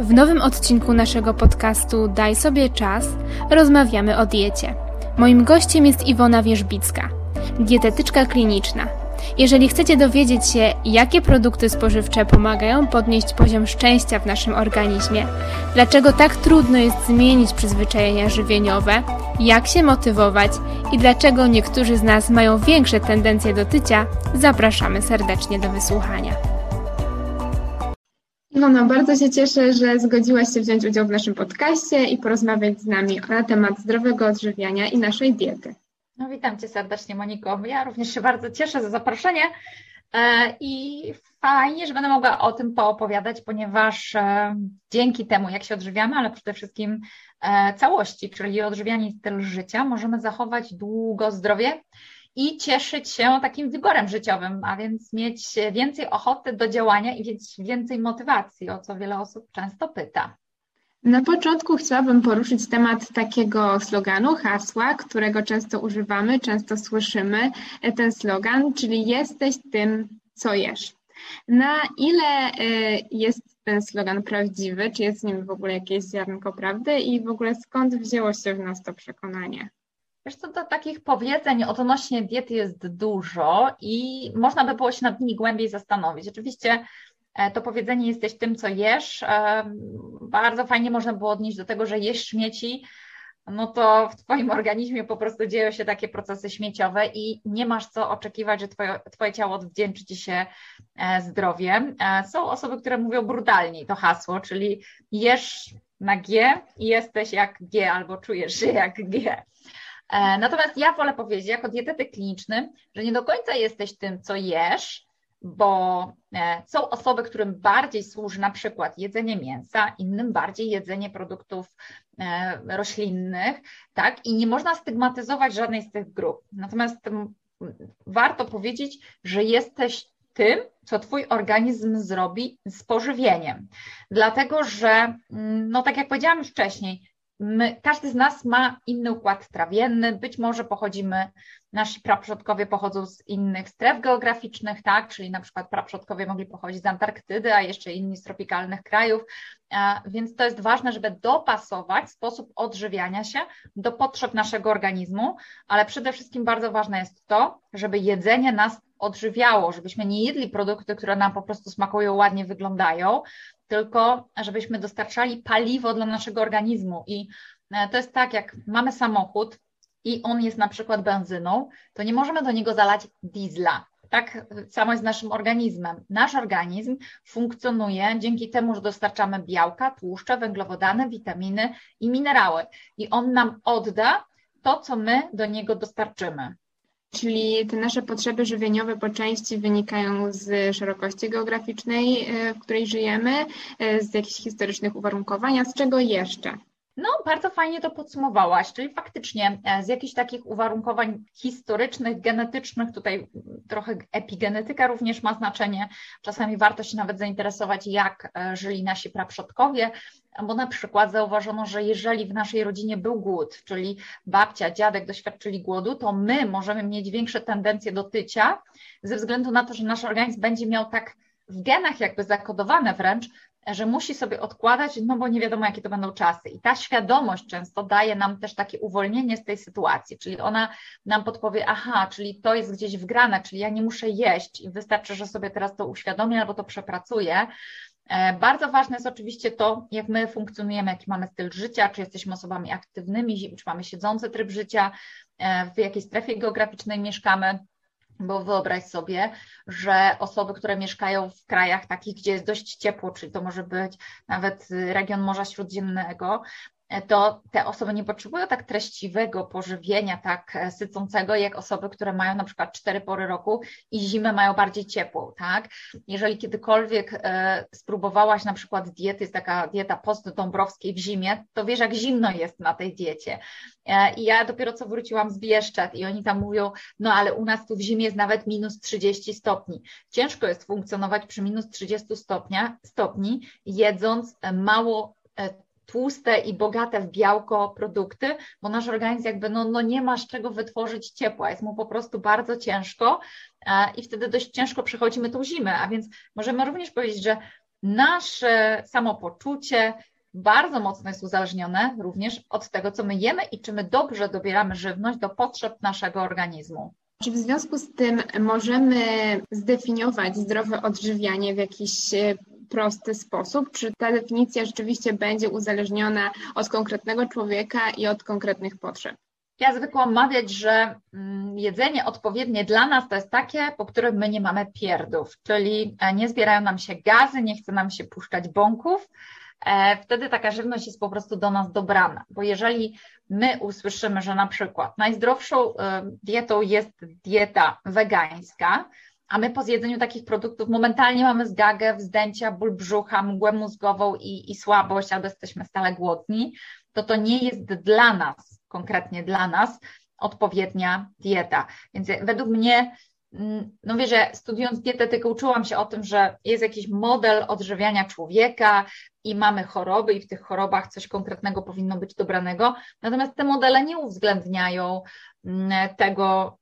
W nowym odcinku naszego podcastu Daj sobie czas rozmawiamy o diecie. Moim gościem jest Iwona Wierzbicka, dietetyczka kliniczna. Jeżeli chcecie dowiedzieć się, jakie produkty spożywcze pomagają podnieść poziom szczęścia w naszym organizmie, dlaczego tak trudno jest zmienić przyzwyczajenia żywieniowe, jak się motywować i dlaczego niektórzy z nas mają większe tendencje do tycia, zapraszamy serdecznie do wysłuchania. Iwona, bardzo się cieszę, że zgodziłaś się wziąć udział w naszym podcaście i porozmawiać z nami na temat zdrowego odżywiania i naszej diety. No, witam Cię serdecznie, Moniko. Ja również się bardzo cieszę za zaproszenie e, i fajnie, że będę mogła o tym poopowiadać, ponieważ e, dzięki temu, jak się odżywiamy, ale przede wszystkim e, całości, czyli odżywianie i styl życia, możemy zachować długo zdrowie i cieszyć się takim wygorem życiowym, a więc mieć więcej ochoty do działania i mieć więcej motywacji, o co wiele osób często pyta. Na początku chciałabym poruszyć temat takiego sloganu, hasła, którego często używamy, często słyszymy ten slogan, czyli jesteś tym, co jesz. Na ile y, jest ten slogan prawdziwy, czy jest w nim w ogóle jakieś ziarnko prawdy i w ogóle skąd wzięło się w nas to przekonanie? Wiesz co, to takich powiedzeń odnośnie diety jest dużo i można by było się nad nimi głębiej zastanowić. Oczywiście e, to powiedzenie jesteś tym, co jesz, e, bardzo fajnie można było odnieść do tego, że jesz śmieci, no to w Twoim organizmie po prostu dzieją się takie procesy śmieciowe i nie masz co oczekiwać, że Twoje, twoje ciało odwdzięczy Ci się e, zdrowiem. Są osoby, które mówią brutalniej to hasło, czyli jesz na G i jesteś jak G albo czujesz się jak G. E, natomiast ja wolę powiedzieć, jako dietetyk kliniczny, że nie do końca jesteś tym, co jesz, bo e, są osoby, którym bardziej służy na przykład jedzenie mięsa, innym bardziej jedzenie produktów e, roślinnych, tak? I nie można stygmatyzować żadnej z tych grup. Natomiast warto powiedzieć, że jesteś tym, co Twój organizm zrobi z pożywieniem. Dlatego, że, no tak jak powiedziałam już wcześniej, My, każdy z nas ma inny układ trawienny, być może pochodzimy, nasi praprzodkowie pochodzą z innych stref geograficznych, tak, czyli na przykład praprzodkowie mogli pochodzić z Antarktydy, a jeszcze inni z tropikalnych krajów, więc to jest ważne, żeby dopasować sposób odżywiania się do potrzeb naszego organizmu, ale przede wszystkim bardzo ważne jest to, żeby jedzenie nas odżywiało, żebyśmy nie jedli produkty, które nam po prostu smakują, ładnie wyglądają, tylko żebyśmy dostarczali paliwo dla naszego organizmu. I e, to jest tak, jak mamy samochód i on jest na przykład benzyną, to nie możemy do niego zalać diesla. Tak samo jest z naszym organizmem. Nasz organizm funkcjonuje dzięki temu, że dostarczamy białka, tłuszcze, węglowodany, witaminy i minerały. I on nam odda to, co my do niego dostarczymy. Czyli te nasze potrzeby żywieniowe po części wynikają z szerokości geograficznej, e, w której żyjemy, e, z jakichś historycznych uwarunkowań, a z czego jeszcze? No, bardzo fajnie to podsumowałaś, czyli faktycznie e, z jakichś takich uwarunkowań historycznych, genetycznych, tutaj trochę epigenetyka również ma znaczenie. Czasami warto się nawet zainteresować, jak e, żyli nasi praprzodkowie, bo na przykład zauważono, że jeżeli w naszej rodzinie był głód, czyli babcia, dziadek doświadczyli głodu, to my możemy mieć większe tendencje do tycia, ze względu na to, że nasz organizm będzie miał tak w genach jakby zakodowane wręcz, że musi sobie odkładać, no bo nie wiadomo, jakie to będą czasy. I ta świadomość często daje nam też takie uwolnienie z tej sytuacji, czyli ona nam podpowie, aha, czyli to jest gdzieś wgrane, czyli ja nie muszę jeść i wystarczy, że sobie teraz to uświadomię albo to przepracuję. E, bardzo ważne jest oczywiście to, jak my funkcjonujemy, jaki mamy styl życia, czy jesteśmy osobami aktywnymi, czy mamy siedzący tryb życia, e, w jakiej strefie geograficznej mieszkamy bo wyobraź sobie, że osoby, które mieszkają w krajach takich, gdzie jest dość ciepło, czyli to może być nawet region Morza Śródziemnego, to te osoby nie potrzebują tak treściwego pożywienia, tak e, sycącego, jak osoby, które mają na przykład cztery pory roku i zimę mają bardziej ciepłą, tak? Jeżeli kiedykolwiek e, spróbowałaś na przykład diety, jest taka dieta post-dąbrowskiej w zimie, to wiesz, jak zimno jest na tej diecie. E, I ja dopiero co wróciłam z Bieszczad i oni tam mówią, no ale u nas tu w zimie jest nawet minus 30 stopni. Ciężko jest funkcjonować przy minus 30 stopnia, stopni, jedząc mało tłuste i bogate w białko produkty, bo nasz organizm jakby no, no nie ma z czego wytworzyć ciepła, jest mu po prostu bardzo ciężko i wtedy dość ciężko przechodzimy tą zimę, a więc możemy również powiedzieć, że nasze samopoczucie bardzo mocno jest uzależnione również od tego, co my jemy i czy my dobrze dobieramy żywność do potrzeb naszego organizmu. Czy w związku z tym możemy zdefiniować zdrowe odżywianie w jakiś e, prosty sposób? Czy ta definicja rzeczywiście będzie uzależniona od konkretnego człowieka i od konkretnych potrzeb? Ja zwykłam mawiać, że mm, jedzenie odpowiednie dla nas to jest takie, po którym my nie mamy pierdów, czyli e, nie zbierają nam się gazy, nie chce nam się puszczać bąków, e, wtedy taka żywność jest po prostu do nas dobrana. Bo jeżeli my usłyszymy, że na przykład najzdrowszą e, dietą jest dieta wegańska, a my po zjedzeniu takich produktów momentalnie mamy zgagę, wzdęcia, ból brzucha, mgłę mózgową i, i słabość, albo jesteśmy stale głodni, to to nie jest dla nas, konkretnie dla nas, odpowiednia dieta. Więc według mnie, mm, no wiesz, że studiując dietetykę uczyłam się o tym, że jest jakiś model odżywiania człowieka i mamy choroby i w tych chorobach coś konkretnego powinno być dobranego, natomiast te modele nie uwzględniają mm, tego,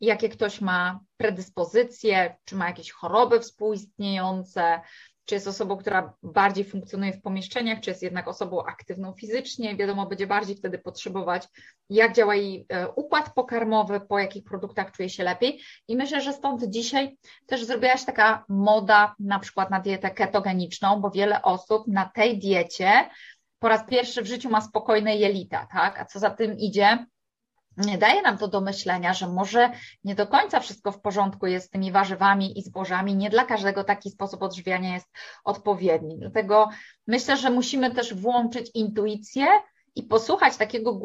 jakie ktoś ma predyspozycje, czy ma jakieś choroby współistniejące, czy jest osobą, która bardziej funkcjonuje w pomieszczeniach, czy jest jednak osobą aktywną fizycznie. Wiadomo, będzie bardziej wtedy potrzebować, jak działa jej e, układ pokarmowy, po jakich produktach czuje się lepiej. I myślę, że stąd dzisiaj też zrobiła się taka moda na przykład na dietę ketogeniczną, bo wiele osób na tej diecie po raz pierwszy w życiu ma spokojne jelita, tak? A co za tym idzie, daje nam to do myślenia, że może nie do końca wszystko w porządku jest z tymi warzywami i zbożami, nie dla każdego taki sposób odżywiania jest odpowiedni. Dlatego myślę, że musimy też włączyć intuicję i posłuchać takiego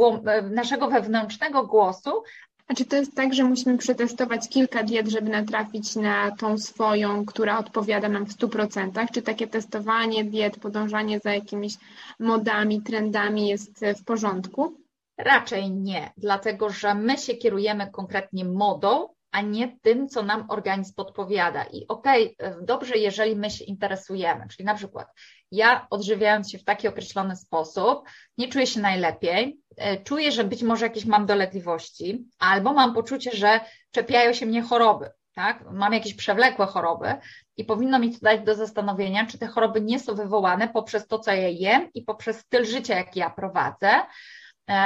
naszego wewnętrznego głosu. A czy to jest tak, że musimy przetestować kilka diet, żeby natrafić na tą swoją, która odpowiada nam w 100%? Czy takie testowanie diet, podążanie za jakimiś modami, trendami jest w porządku? Raczej nie, dlatego że my się kierujemy konkretnie modą, a nie tym, co nam organizm podpowiada. I okej, okay, dobrze, jeżeli my się interesujemy, czyli na przykład ja odżywiając się w taki określony sposób, nie czuję się najlepiej, e, czuję, że być może jakieś mam dolegliwości, albo mam poczucie, że czepiają się mnie choroby, tak? Mam jakieś przewlekłe choroby i powinno mi to dać do zastanowienia, czy te choroby nie są wywołane poprzez to, co ja jem i poprzez styl życia, jaki ja prowadzę,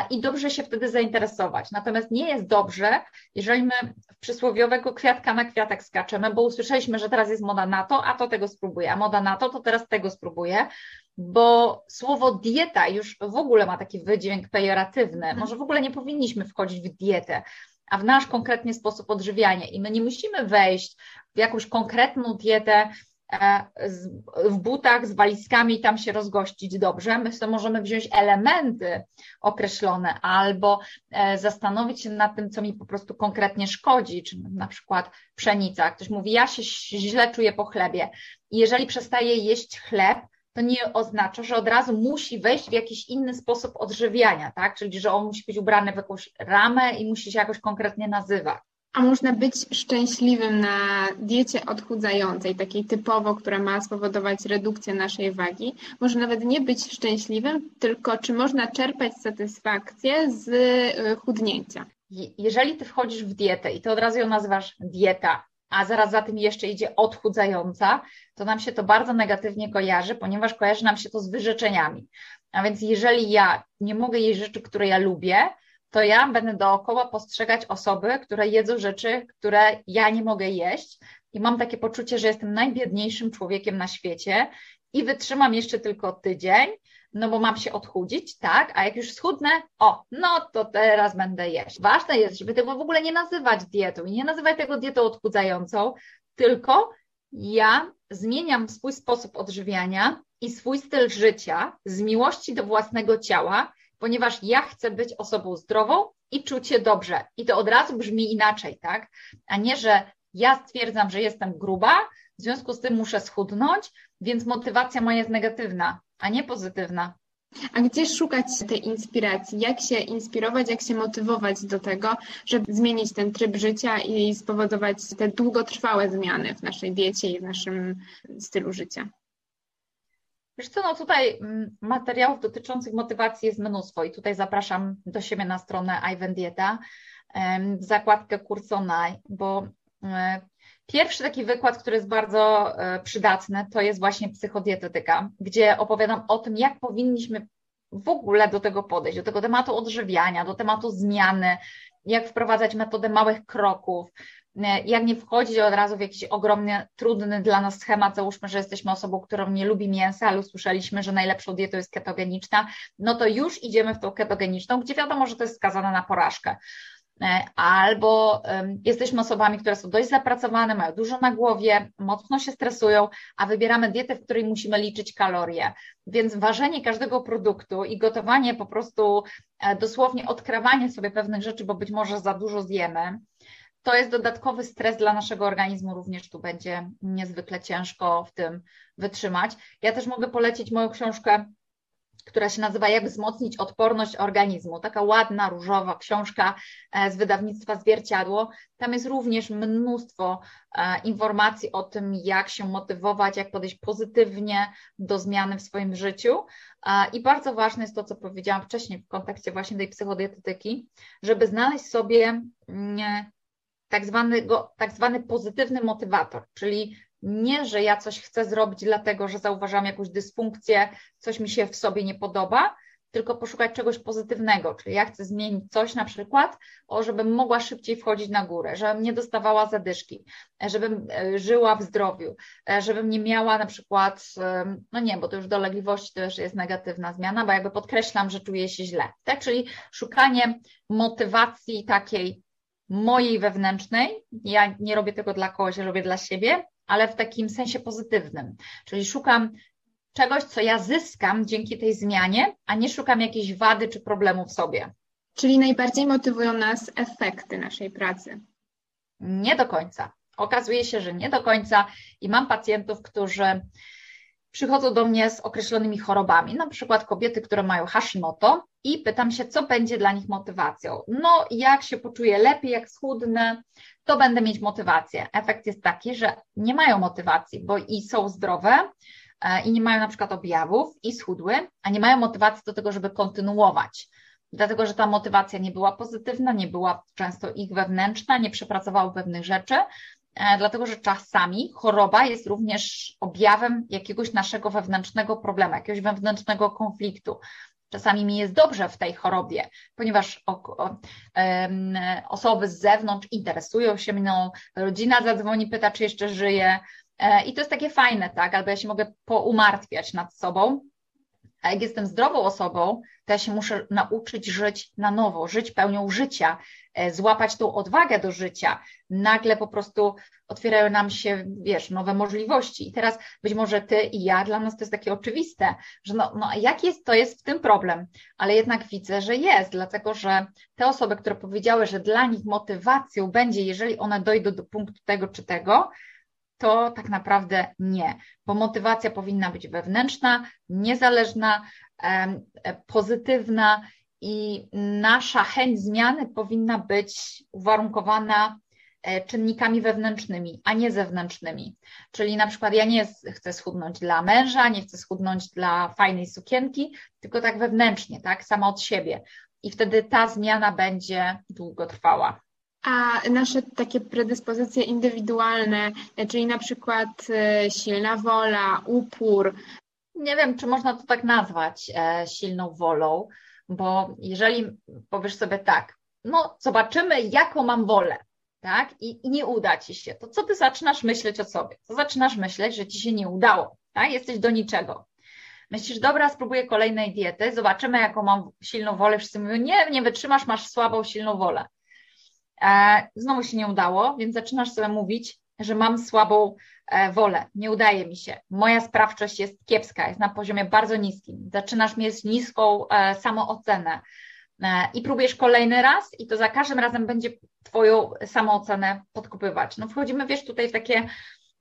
i dobrze się wtedy zainteresować. Natomiast nie jest dobrze, jeżeli my przysłowiowego kwiatka na kwiatek skaczemy, bo usłyszeliśmy, że teraz jest moda na to, a to tego spróbuję, a moda na to, to teraz tego spróbuję, bo słowo dieta już w ogóle ma taki wydźwięk pejoratywny. Może w ogóle nie powinniśmy wchodzić w dietę, a w nasz konkretny sposób odżywiania i my nie musimy wejść w jakąś konkretną dietę, E, w butach z walizkami tam się rozgościć dobrze. My sobie możemy wziąć elementy określone albo e, zastanowić się nad tym, co mi po prostu konkretnie szkodzi, czy na przykład pszenica. Ktoś mówi, ja się źle czuję po chlebie. Jeżeli przestaje jeść chleb, to nie oznacza, że od razu musi wejść w jakiś inny sposób odżywiania, tak? Czyli, że on musi być ubrany w jakąś ramę i musi się jakoś konkretnie nazywać. A można być szczęśliwym na diecie odchudzającej, takiej typowo, która ma spowodować redukcję naszej wagi. Może nawet nie być szczęśliwym, tylko czy można czerpać satysfakcję z y, chudnięcia. Jeżeli ty wchodzisz w dietę i to od razu ją nazywasz dieta, a zaraz za tym jeszcze idzie odchudzająca, to nam się to bardzo negatywnie kojarzy, ponieważ kojarzy nam się to z wyrzeczeniami. A więc jeżeli ja nie mogę jeść rzeczy, które ja lubię, to ja będę dookoła postrzegać osoby, które jedzą rzeczy, które ja nie mogę jeść i mam takie poczucie, że jestem najbiedniejszym człowiekiem na świecie i wytrzymam jeszcze tylko tydzień, no bo mam się odchudzić, tak, a jak już schudnę, o, no to teraz będę jeść. Ważne jest, żeby tego w ogóle nie nazywać dietą i nie nazywać tego dietą odchudzającą, tylko ja zmieniam swój sposób odżywiania i swój styl życia z miłości do własnego ciała, ponieważ ja chcę być osobą zdrową i czuć się dobrze. I to od razu brzmi inaczej, tak? A nie, że ja stwierdzam, że jestem gruba, w związku z tym muszę schudnąć, więc motywacja moja jest negatywna, a nie pozytywna. A gdzie szukać tej inspiracji? Jak się inspirować, jak się motywować do tego, żeby zmienić ten tryb życia i spowodować te długotrwałe zmiany w naszej diecie i w naszym stylu życia? Wiesz co, no tutaj mm, materiałów dotyczących motywacji jest mnóstwo i tutaj zapraszam do siebie na stronę Ivan Dieta, w zakładkę Kursonaj, bo Pierwszy taki wykład, który jest bardzo przydatny, to jest właśnie psychodietetyka, gdzie opowiadam o tym, jak powinniśmy w ogóle do tego podejść, do tego tematu odżywiania, do tematu zmiany, jak wprowadzać metodę małych kroków, e, jak nie wchodzić od razu w jakiś ogromnie trudny dla nas schemat, załóżmy, że jesteśmy osobą, która nie lubi mięsa, ale usłyszeliśmy, że najlepszą dietą jest ketogeniczna, no to już idziemy w tą ketogeniczną, gdzie wiadomo, że to jest skazane na porażkę. E, albo jesteśmy osobami, które są dość zapracowane, mają dużo na głowie, mocno się stresują, a wybieramy dietę, w której musimy liczyć kalorie. Więc ważenie każdego produktu i gotowanie po prostu e, dosłownie odkrawanie sobie pewnych rzeczy, bo być może za dużo zjemy, to jest dodatkowy stres dla naszego organizmu, również tu będzie niezwykle ciężko w tym wytrzymać. Ja też mogę polecić moją książkę która się nazywa Jak wzmocnić odporność organizmu. Taka ładna, różowa książka e, z wydawnictwa Zwierciadło. Tam jest również mnóstwo e, informacji o tym, jak się motywować, jak podejść pozytywnie do zmiany w swoim życiu. E, I bardzo ważne jest to, co powiedziałam wcześniej w kontekście właśnie tej psychodietetyki, żeby znaleźć sobie mm, tak zwany, tak zwany pozytywny motywator, czyli nie, że ja coś chcę zrobić dlatego, że zauważam jakąś dysfunkcję, coś mi się w sobie nie podoba, tylko poszukać czegoś pozytywnego, czyli ja chcę zmienić coś na przykład, o, żebym mogła szybciej wchodzić na górę, żebym nie dostawała zadyszki, żebym e, żyła w zdrowiu, e, żebym nie miała na przykład, no nie, bo to już dolegliwości to już jest negatywna zmiana, bo jakby podkreślam, że czuję się źle, tak, czyli szukanie motywacji takiej mojej wewnętrznej, ja nie robię tego dla kogoś, ja robię dla siebie, ale w takim sensie pozytywnym. Czyli szukam czegoś, co ja zyskam dzięki tej zmianie, a nie szukam jakiejś wady czy problemu w sobie. Czyli najbardziej motywują nas efekty naszej pracy. Nie do końca. Okazuje się, że nie do końca i mam pacjentów, którzy przychodzą do mnie z określonymi chorobami, na przykład kobiety, które mają Hashimoto i pytam się, co będzie dla nich motywacją. No, jak się poczuję lepiej, jak schudnę, to będę mieć motywację. Efekt jest taki, że nie mają motywacji, bo i są zdrowe, e, i nie mają na przykład objawów i schudły, a nie mają motywacji do tego, żeby kontynuować. Dlatego, że ta motywacja nie była pozytywna, nie była często ich wewnętrzna, nie przepracowały pewnych rzeczy, dlatego że czasami choroba jest również objawem jakiegoś naszego wewnętrznego problemu, jakiegoś wewnętrznego konfliktu. Czasami mi jest dobrze w tej chorobie, ponieważ osoby z zewnątrz interesują się mną, rodzina zadzwoni, pyta, czy jeszcze żyję. E, I to jest takie fajne, tak? Albo ja się mogę poumartwiać nad sobą, a jak jestem zdrową osobą, to ja się muszę nauczyć żyć na nowo, żyć pełnią życia, e, złapać tą odwagę do życia. Nagle po prostu otwierają nam się, wiesz, nowe możliwości. I teraz być może ty i ja, dla nas to jest takie oczywiste, że no, no jak jest, to jest w tym problem, ale jednak widzę, że jest, dlatego że te osoby, które powiedziały, że dla nich motywacją będzie, jeżeli one dojdą do punktu tego czy tego, to tak naprawdę nie, bo motywacja powinna być wewnętrzna, niezależna, e, pozytywna i nasza chęć zmiany powinna być uwarunkowana e, czynnikami wewnętrznymi, a nie zewnętrznymi. Czyli na przykład ja nie chcę schudnąć dla męża, nie chcę schudnąć dla fajnej sukienki, tylko tak wewnętrznie, tak, sama od siebie. I wtedy ta zmiana będzie długotrwała. A nasze takie predyspozycje indywidualne, czyli na przykład e, silna wola, upór. Nie wiem, czy można to tak nazwać e, silną wolą, bo jeżeli powiesz sobie tak, no zobaczymy, jaką mam wolę, tak, i, i nie uda ci się, to co ty zaczynasz myśleć o sobie? To zaczynasz myśleć, że ci się nie udało, tak, jesteś do niczego. Myślisz, dobra, spróbuję kolejnej diety, zobaczymy, jaką mam silną wolę. Wszyscy mówią, nie, nie wytrzymasz, masz słabą, silną wolę. E, znowu się nie udało, więc zaczynasz sobie mówić, że mam słabą e, wolę, nie udaje mi się. Moja sprawczość jest kiepska, jest na poziomie bardzo niskim. Zaczynasz mieć niską e, samoocenę i próbujesz kolejny raz i to za każdym razem będzie Twoją samoocenę podkupywać. No wchodzimy, wiesz, tutaj w takie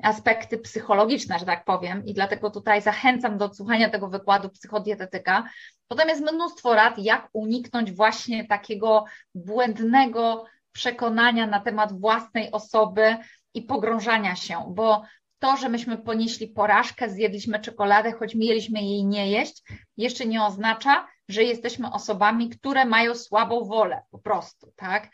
aspekty psychologiczne, że tak powiem, i dlatego tutaj zachęcam do odsłuchania tego wykładu psychodietetyka. Potem jest mnóstwo rad, jak uniknąć właśnie takiego błędnego przekonania na temat własnej osoby i pogrążania się, bo to, że myśmy ponieśli porażkę, zjedliśmy czekoladę, choć mieliśmy jej nie jeść, jeszcze nie oznacza, że jesteśmy osobami, które mają słabą wolę, po prostu, tak?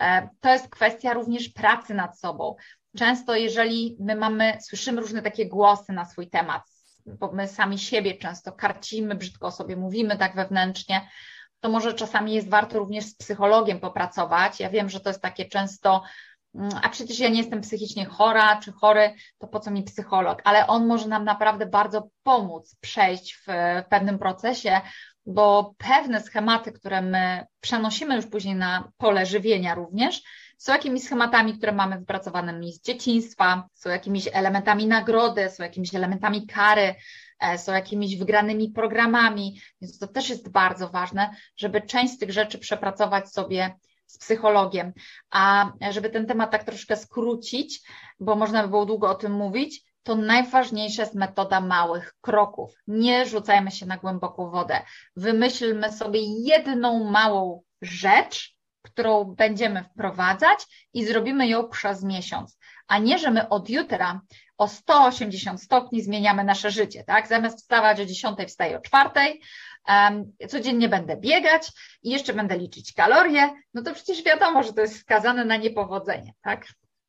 e, to jest kwestia również pracy nad sobą. Często, jeżeli my mamy, słyszymy różne takie głosy na swój temat, bo my sami siebie często karcimy, brzydko o sobie mówimy tak wewnętrznie, to może czasami jest warto również z psychologiem popracować. Ja wiem, że to jest takie często a przecież ja nie jestem psychicznie chora czy chory, to po co mi psycholog? Ale on może nam naprawdę bardzo pomóc przejść w, w pewnym procesie, bo pewne schematy, które my przenosimy już później na pole żywienia również, są jakimiś schematami, które mamy wypracowane z dzieciństwa, są jakimiś elementami nagrody, są jakimiś elementami kary, e, są jakimiś wygranymi programami, więc to też jest bardzo ważne, żeby część z tych rzeczy przepracować sobie z psychologiem. A żeby ten temat tak troszkę skrócić, bo można by było długo o tym mówić, to najważniejsza jest metoda małych kroków. Nie rzucajmy się na głęboką wodę. Wymyślmy sobie jedną małą rzecz, którą będziemy wprowadzać i zrobimy ją przez miesiąc, a nie, że my od jutra o 180 stopni zmieniamy nasze życie, tak? Zamiast wstawać o 10, wstaję o 4, codziennie będę biegać i jeszcze będę liczyć kalorie, no to przecież wiadomo, że to jest skazane na niepowodzenie, tak?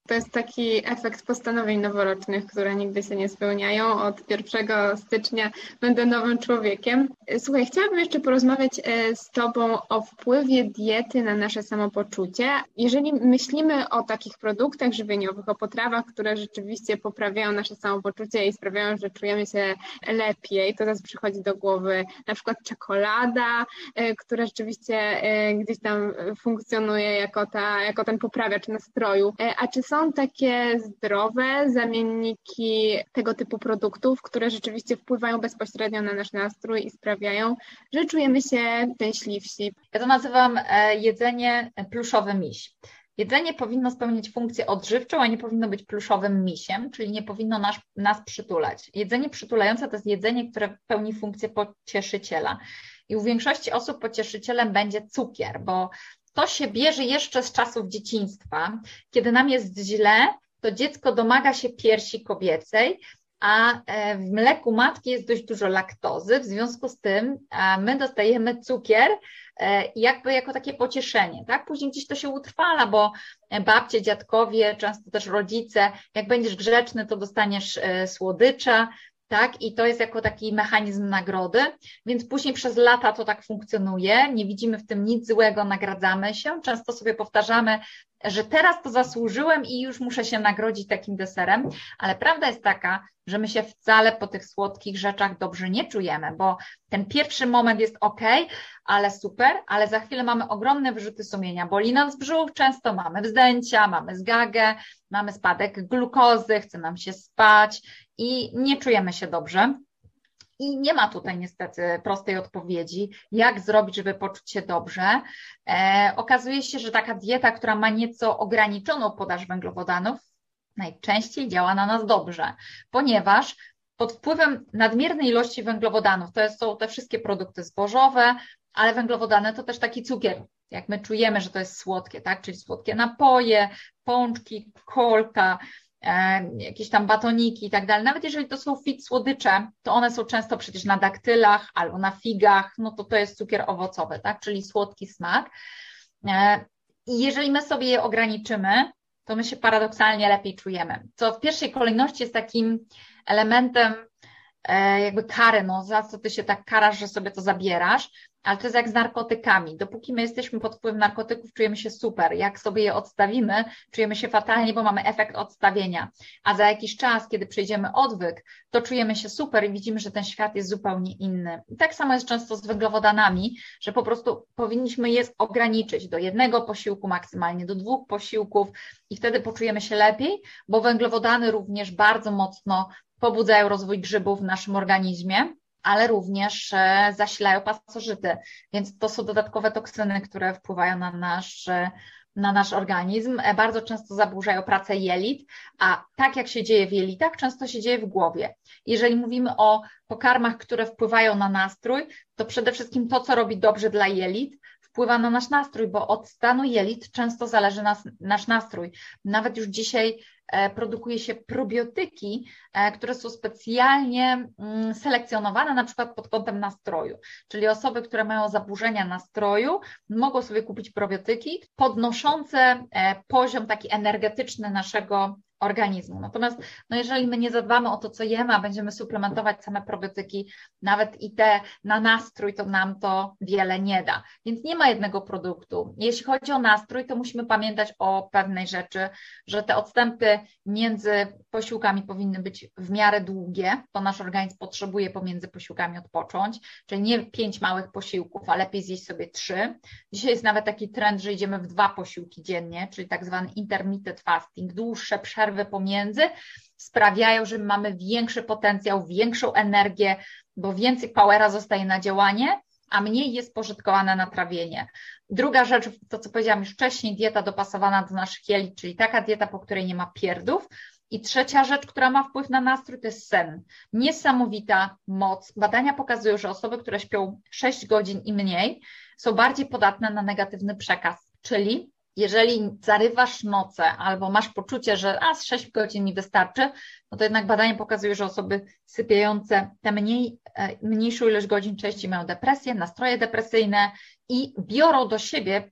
To jest taki efekt postanowień noworocznych, które nigdy się nie spełniają. Od 1 stycznia będę nowym człowiekiem. Słuchaj, chciałabym jeszcze porozmawiać e, z Tobą o wpływie diety na nasze samopoczucie. Jeżeli myślimy o takich produktach żywieniowych, o potrawach, które rzeczywiście poprawiają nasze samopoczucie i sprawiają, że czujemy się lepiej, to teraz przychodzi do głowy na przykład czekolada, e, która rzeczywiście e, gdzieś tam funkcjonuje jako, ta, jako ten poprawiacz nastroju. A czy są są takie zdrowe zamienniki tego typu produktów, które rzeczywiście wpływają bezpośrednio na nasz nastrój i sprawiają, że czujemy się szczęśliwsi. Ja to nazywam e, jedzenie pluszowy miś. Jedzenie powinno spełniać funkcję odżywczą, a nie powinno być pluszowym misiem, czyli nie powinno nas, nas przytulać. Jedzenie przytulające to jest jedzenie, które pełni funkcję pocieszyciela. I u większości osób pocieszycielem będzie cukier, bo to się bierze jeszcze z czasów dzieciństwa. Kiedy nam jest źle, to dziecko domaga się piersi kobiecej, a e, w mleku matki jest dość dużo laktozy, w związku z tym my dostajemy cukier e, jakby jako takie pocieszenie, tak? Później gdzieś to się utrwala, bo babcie, dziadkowie, często też rodzice, jak będziesz grzeczny, to dostaniesz e, słodycza, tak? I to jest jako taki mechanizm nagrody, więc później przez lata to tak funkcjonuje, nie widzimy w tym nic złego, nagradzamy się, często sobie powtarzamy, że teraz to zasłużyłem i już muszę się nagrodzić takim deserem, ale prawda jest taka, że my się wcale po tych słodkich rzeczach dobrze nie czujemy, bo ten pierwszy moment jest ok, ale super, ale za chwilę mamy ogromne wyrzuty sumienia, boli nas brzuch, często mamy wzdęcia, mamy zgagę, mamy spadek glukozy, chce nam się spać i nie czujemy się dobrze. I nie ma tutaj niestety prostej odpowiedzi, jak zrobić, żeby poczuć się dobrze. E, okazuje się, że taka dieta, która ma nieco ograniczoną podaż węglowodanów, najczęściej działa na nas dobrze, ponieważ pod wpływem nadmiernej ilości węglowodanów, to są te wszystkie produkty zbożowe, ale węglowodany to też taki cukier, jak my czujemy, że to jest słodkie, tak? Czyli słodkie napoje, pączki, kolka, e, jakieś tam batoniki i tak dalej. Nawet jeżeli to są fit słodycze, to one są często przecież na daktylach albo na figach, no to to jest cukier owocowy, tak? Czyli słodki smak. E, I jeżeli my sobie je ograniczymy, to my się paradoksalnie lepiej czujemy. Co w pierwszej kolejności jest takim elementem e, jakby kary, no za co ty się tak karasz, że sobie to zabierasz, ale to jest jak z narkotykami. Dopóki my jesteśmy pod wpływem narkotyków, czujemy się super. Jak sobie je odstawimy, czujemy się fatalnie, bo mamy efekt odstawienia. A za jakiś czas, kiedy przejdziemy odwyk, to czujemy się super i widzimy, że ten świat jest zupełnie inny. I tak samo jest często z węglowodanami, że po prostu powinniśmy je ograniczyć do jednego posiłku, maksymalnie do dwóch posiłków i wtedy poczujemy się lepiej, bo węglowodany również bardzo mocno pobudzają rozwój grzybów w naszym organizmie ale również e, zasilają pasożyty, więc to są dodatkowe toksyny, które wpływają na nasz, e, na nasz organizm, e, bardzo często zaburzają pracę jelit, a tak jak się dzieje w jelitach, często się dzieje w głowie. Jeżeli mówimy o pokarmach, które wpływają na nastrój, to przede wszystkim to, co robi dobrze dla jelit, wpływa na nasz nastrój, bo od stanu jelit często zależy nas, nasz nastrój. Nawet już dzisiaj E, produkuje się probiotyki, e, które są specjalnie mm, selekcjonowane na przykład pod kątem nastroju. Czyli osoby, które mają zaburzenia nastroju, mogą sobie kupić probiotyki podnoszące e, poziom taki energetyczny naszego organizmu. Natomiast no jeżeli my nie zadbamy o to, co jemy, a będziemy suplementować same probiotyki, nawet i te na nastrój, to nam to wiele nie da. Więc nie ma jednego produktu. Jeśli chodzi o nastrój, to musimy pamiętać o pewnej rzeczy, że te odstępy między posiłkami powinny być w miarę długie, bo nasz organizm potrzebuje pomiędzy posiłkami odpocząć, czyli nie pięć małych posiłków, a lepiej zjeść sobie trzy. Dzisiaj jest nawet taki trend, że idziemy w dwa posiłki dziennie, czyli tak zwany intermittent fasting, dłuższe przerwy przerwy pomiędzy sprawiają, że mamy większy potencjał, większą energię, bo więcej powera zostaje na działanie, a mniej jest pożytkowane na trawienie. Druga rzecz, to co powiedziałam już wcześniej, dieta dopasowana do naszych jelit, czyli taka dieta, po której nie ma pierdów. I trzecia rzecz, która ma wpływ na nastrój, to jest sen. Niesamowita moc. Badania pokazują, że osoby, które śpią 6 godzin i mniej, są bardziej podatne na negatywny przekaz, czyli jeżeli zarywasz noce albo masz poczucie, że a z 6 godzin mi wystarczy, no to jednak badania pokazują, że osoby sypiające te mniej, e, mniejszą ilość godzin częściej mają depresję, nastroje depresyjne i biorą do siebie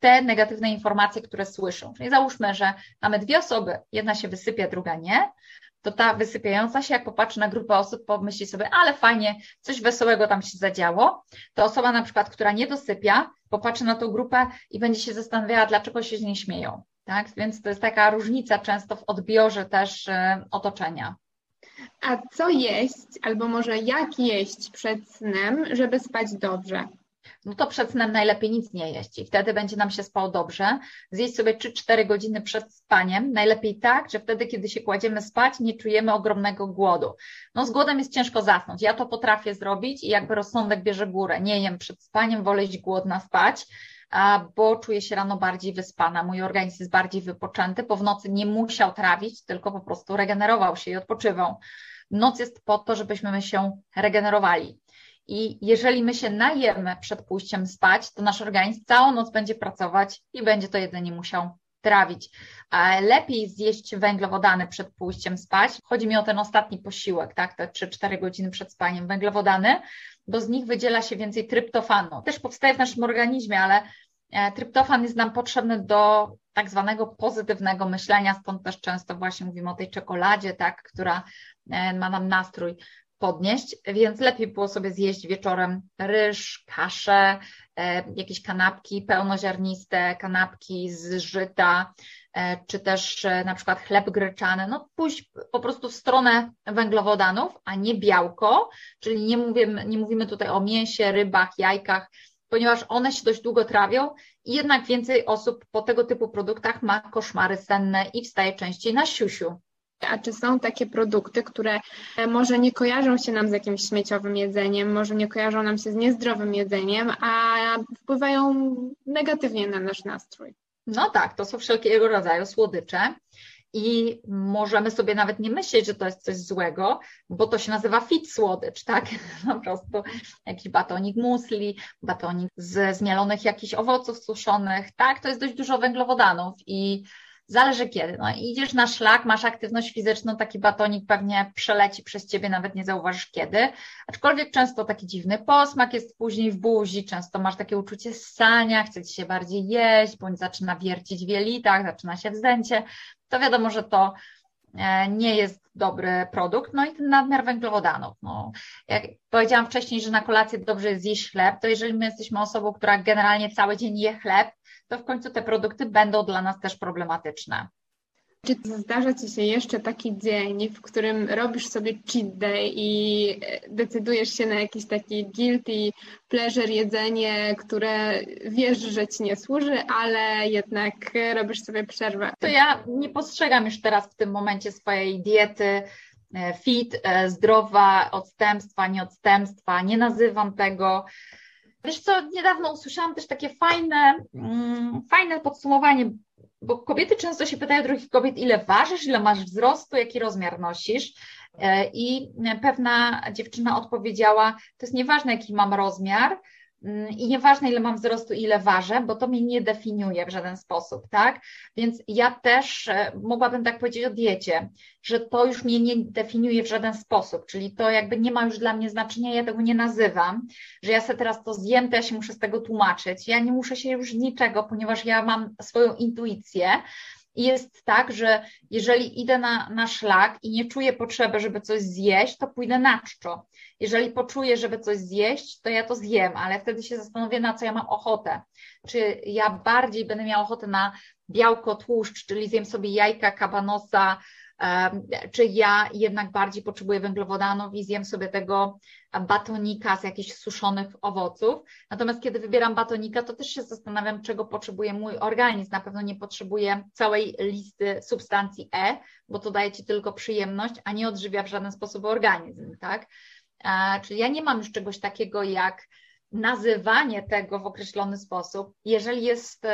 te negatywne informacje, które słyszą. Czyli załóżmy, że mamy dwie osoby, jedna się wysypia, druga nie, to ta wysypiająca się, jak popatrzy na grupę osób, pomyśli sobie, ale fajnie, coś wesołego tam się zadziało, to osoba na przykład, która nie dosypia, popatrzy na tą grupę i będzie się zastanawiała, dlaczego się z niej śmieją. Tak? Więc to jest taka różnica często w odbiorze też e, otoczenia. A co jeść, albo może jak jeść przed snem, żeby spać dobrze? No to przed snem najlepiej nic nie jeść i wtedy będzie nam się spało dobrze. Zjeść sobie 3-4 godziny przed spaniem, najlepiej tak, że wtedy, kiedy się kładziemy spać, nie czujemy ogromnego głodu. No z głodem jest ciężko zasnąć. Ja to potrafię zrobić i jakby rozsądek bierze górę. Nie jem przed spaniem, wolę iść głodna spać, bo czuję się rano bardziej wyspana. Mój organizm jest bardziej wypoczęty, bo w nocy nie musiał trawić, tylko po prostu regenerował się i odpoczywał. Noc jest po to, żebyśmy się regenerowali. I jeżeli my się najemy przed pójściem spać, to nasz organizm całą noc będzie pracować i będzie to jedzenie musiał trawić. Lepiej zjeść węglowodany przed pójściem spać. Chodzi mi o ten ostatni posiłek, tak, te 3-4 godziny przed spaniem. Węglowodany, bo z nich wydziela się więcej tryptofanu. Też powstaje w naszym organizmie, ale e, tryptofan jest nam potrzebny do tak zwanego pozytywnego myślenia, stąd też często właśnie mówimy o tej czekoladzie, tak, która e, ma nam nastrój podnieść, więc lepiej było sobie zjeść wieczorem ryż, kaszę, e, jakieś kanapki pełnoziarniste, kanapki z żyta, e, czy też e, na przykład chleb gryczany, no pójść po prostu w stronę węglowodanów, a nie białko, czyli nie mówimy, nie mówimy tutaj o mięsie, rybach, jajkach, ponieważ one się dość długo trawią i jednak więcej osób po tego typu produktach ma koszmary senne i wstaje częściej na siusiu. A czy są takie produkty, które e, może nie kojarzą się nam z jakimś śmieciowym jedzeniem, może nie kojarzą nam się z niezdrowym jedzeniem, a wpływają negatywnie na nasz nastrój? No tak, to są wszelkiego rodzaju słodycze. I możemy sobie nawet nie myśleć, że to jest coś złego, bo to się nazywa fit słodycz, tak? Po prostu jakiś batonik musli, batonik z zmielonych jakichś owoców suszonych, tak? To jest dość dużo węglowodanów i Zależy kiedy. No, idziesz na szlak, masz aktywność fizyczną, taki batonik pewnie przeleci przez ciebie, nawet nie zauważysz kiedy. Aczkolwiek często taki dziwny posmak jest później w buzi, często masz takie uczucie ssania, chce ci się bardziej jeść, bądź zaczyna wiercić w jelitach, zaczyna się wzdęcie. To wiadomo, że to e, nie jest dobry produkt, no i ten nadmiar węglowodanów. No, jak powiedziałam wcześniej, że na kolację dobrze jest zjeść chleb, to jeżeli my jesteśmy osobą, która generalnie cały dzień je chleb, to w końcu te produkty będą dla nas też problematyczne. Czy zdarza Ci się jeszcze taki dzień, w którym robisz sobie cheat day i decydujesz się na jakiś taki guilty pleasure jedzenie, które wiesz, że Ci nie służy, ale jednak robisz sobie przerwę? To ja nie postrzegam już teraz w tym momencie swojej diety e, fit, e, zdrowa, odstępstwa, nieodstępstwa, nie nazywam tego Wiesz co, niedawno usłyszałam też takie fajne, mm, fajne podsumowanie, bo kobiety często się pytają drugich kobiet, ile ważysz, ile masz wzrostu, jaki rozmiar nosisz. E, I pewna dziewczyna odpowiedziała, to jest nieważne, jaki mam rozmiar, i nieważne ile mam wzrostu, ile ważę, bo to mnie nie definiuje w żaden sposób, tak? Więc ja też e, mogłabym tak powiedzieć o diecie, że to już mnie nie definiuje w żaden sposób, czyli to jakby nie ma już dla mnie znaczenia, ja tego nie nazywam, że ja sobie teraz to zjem, to ja się muszę z tego tłumaczyć. Ja nie muszę się już niczego, ponieważ ja mam swoją intuicję, i jest tak, że jeżeli idę na, na szlak i nie czuję potrzeby, żeby coś zjeść, to pójdę na czczo. Jeżeli poczuję, żeby coś zjeść, to ja to zjem, ale wtedy się zastanowię, na co ja mam ochotę. Czy ja bardziej będę miała ochotę na białko, tłuszcz, czyli zjem sobie jajka, kabanosa, czy ja jednak bardziej potrzebuję węglowodanów i zjem sobie tego batonika z jakichś suszonych owoców. Natomiast kiedy wybieram batonika, to też się zastanawiam, czego potrzebuje mój organizm. Na pewno nie potrzebuję całej listy substancji E, bo to daje Ci tylko przyjemność, a nie odżywia w żaden sposób organizm, tak? Czyli ja nie mam już czegoś takiego jak nazywanie tego w określony sposób. Jeżeli jest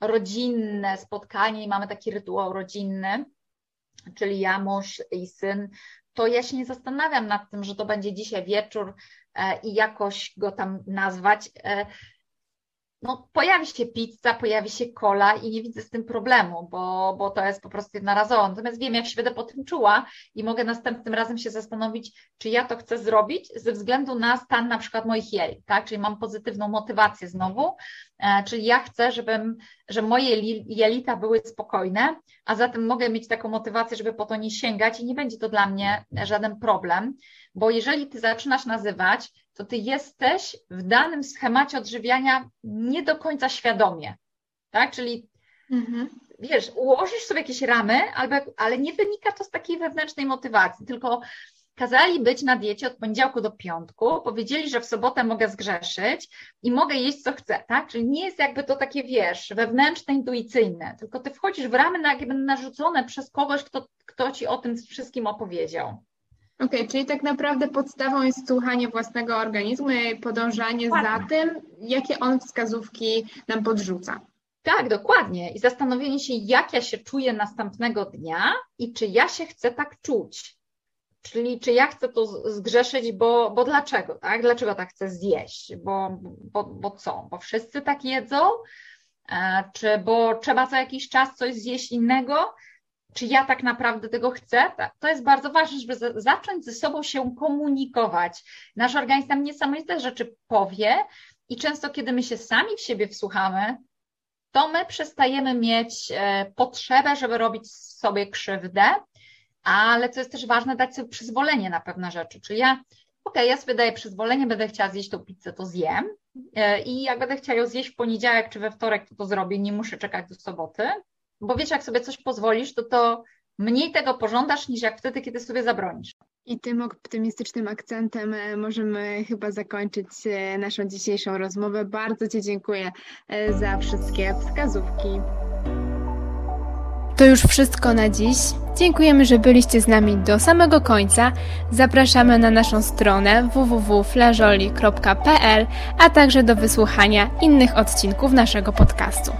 rodzinne spotkanie i mamy taki rytuał rodzinny, czyli ja, mąż i syn, to ja się nie zastanawiam nad tym, że to będzie dzisiaj wieczór e, i jakoś go tam nazwać. E, no, pojawi się pizza, pojawi się kola i nie widzę z tym problemu, bo, bo to jest po prostu jednorazowo. Natomiast wiem, jak się będę po tym czuła i mogę następnym razem się zastanowić, czy ja to chcę zrobić ze względu na stan na przykład moich jelit, tak? Czyli mam pozytywną motywację znowu, czyli ja chcę, żebym, że moje jelita były spokojne, a zatem mogę mieć taką motywację, żeby po to nie sięgać i nie będzie to dla mnie żaden problem, bo jeżeli ty zaczynasz nazywać, to ty jesteś w danym schemacie odżywiania nie do końca świadomie. Tak? Czyli mhm. wiesz, ułożysz sobie jakieś ramy, ale nie wynika to z takiej wewnętrznej motywacji, tylko kazali być na diecie od poniedziałku do piątku, powiedzieli, że w sobotę mogę zgrzeszyć i mogę jeść co chcę, tak? Czyli nie jest jakby to takie, wiesz, wewnętrzne, intuicyjne, tylko ty wchodzisz w ramy, na jakie będą narzucone przez kogoś, kto, kto ci o tym wszystkim opowiedział. Okej, okay, czyli tak naprawdę podstawą jest słuchanie własnego organizmu i podążanie Ładnie. za tym, jakie on wskazówki nam podrzuca. Tak, dokładnie. I zastanowienie się, jak ja się czuję następnego dnia i czy ja się chcę tak czuć. Czyli czy ja chcę to zgrzeszyć, bo, bo dlaczego, tak? Dlaczego tak chcę zjeść? Bo, bo, bo co? Bo wszyscy tak jedzą? E, czy bo trzeba co jakiś czas coś zjeść innego? czy ja tak naprawdę tego chcę, to jest bardzo ważne, żeby zacząć ze sobą się komunikować. Nasz organizm nam niesamowite rzeczy powie i często, kiedy my się sami w siebie wsłuchamy, to my przestajemy mieć e, potrzebę, żeby robić sobie krzywdę, ale co jest też ważne, dać sobie przyzwolenie na pewne rzeczy. Czyli ja, okej, okay, ja sobie daję przyzwolenie, będę chciała zjeść tą pizzę, to zjem. E, I jak będę chciała ją zjeść w poniedziałek czy we wtorek, to to zrobię, nie muszę czekać do soboty bo wiesz, jak sobie coś pozwolisz, to to mniej tego pożądasz niż jak wtedy, kiedy sobie zabronisz. I tym optymistycznym akcentem e, możemy chyba zakończyć e, naszą dzisiejszą rozmowę. Bardzo Ci dziękuję za wszystkie wskazówki. To już wszystko na dziś. Dziękujemy, że byliście z nami do samego końca. Zapraszamy na naszą stronę www.flażoli.pl, a także do wysłuchania innych odcinków naszego podcastu.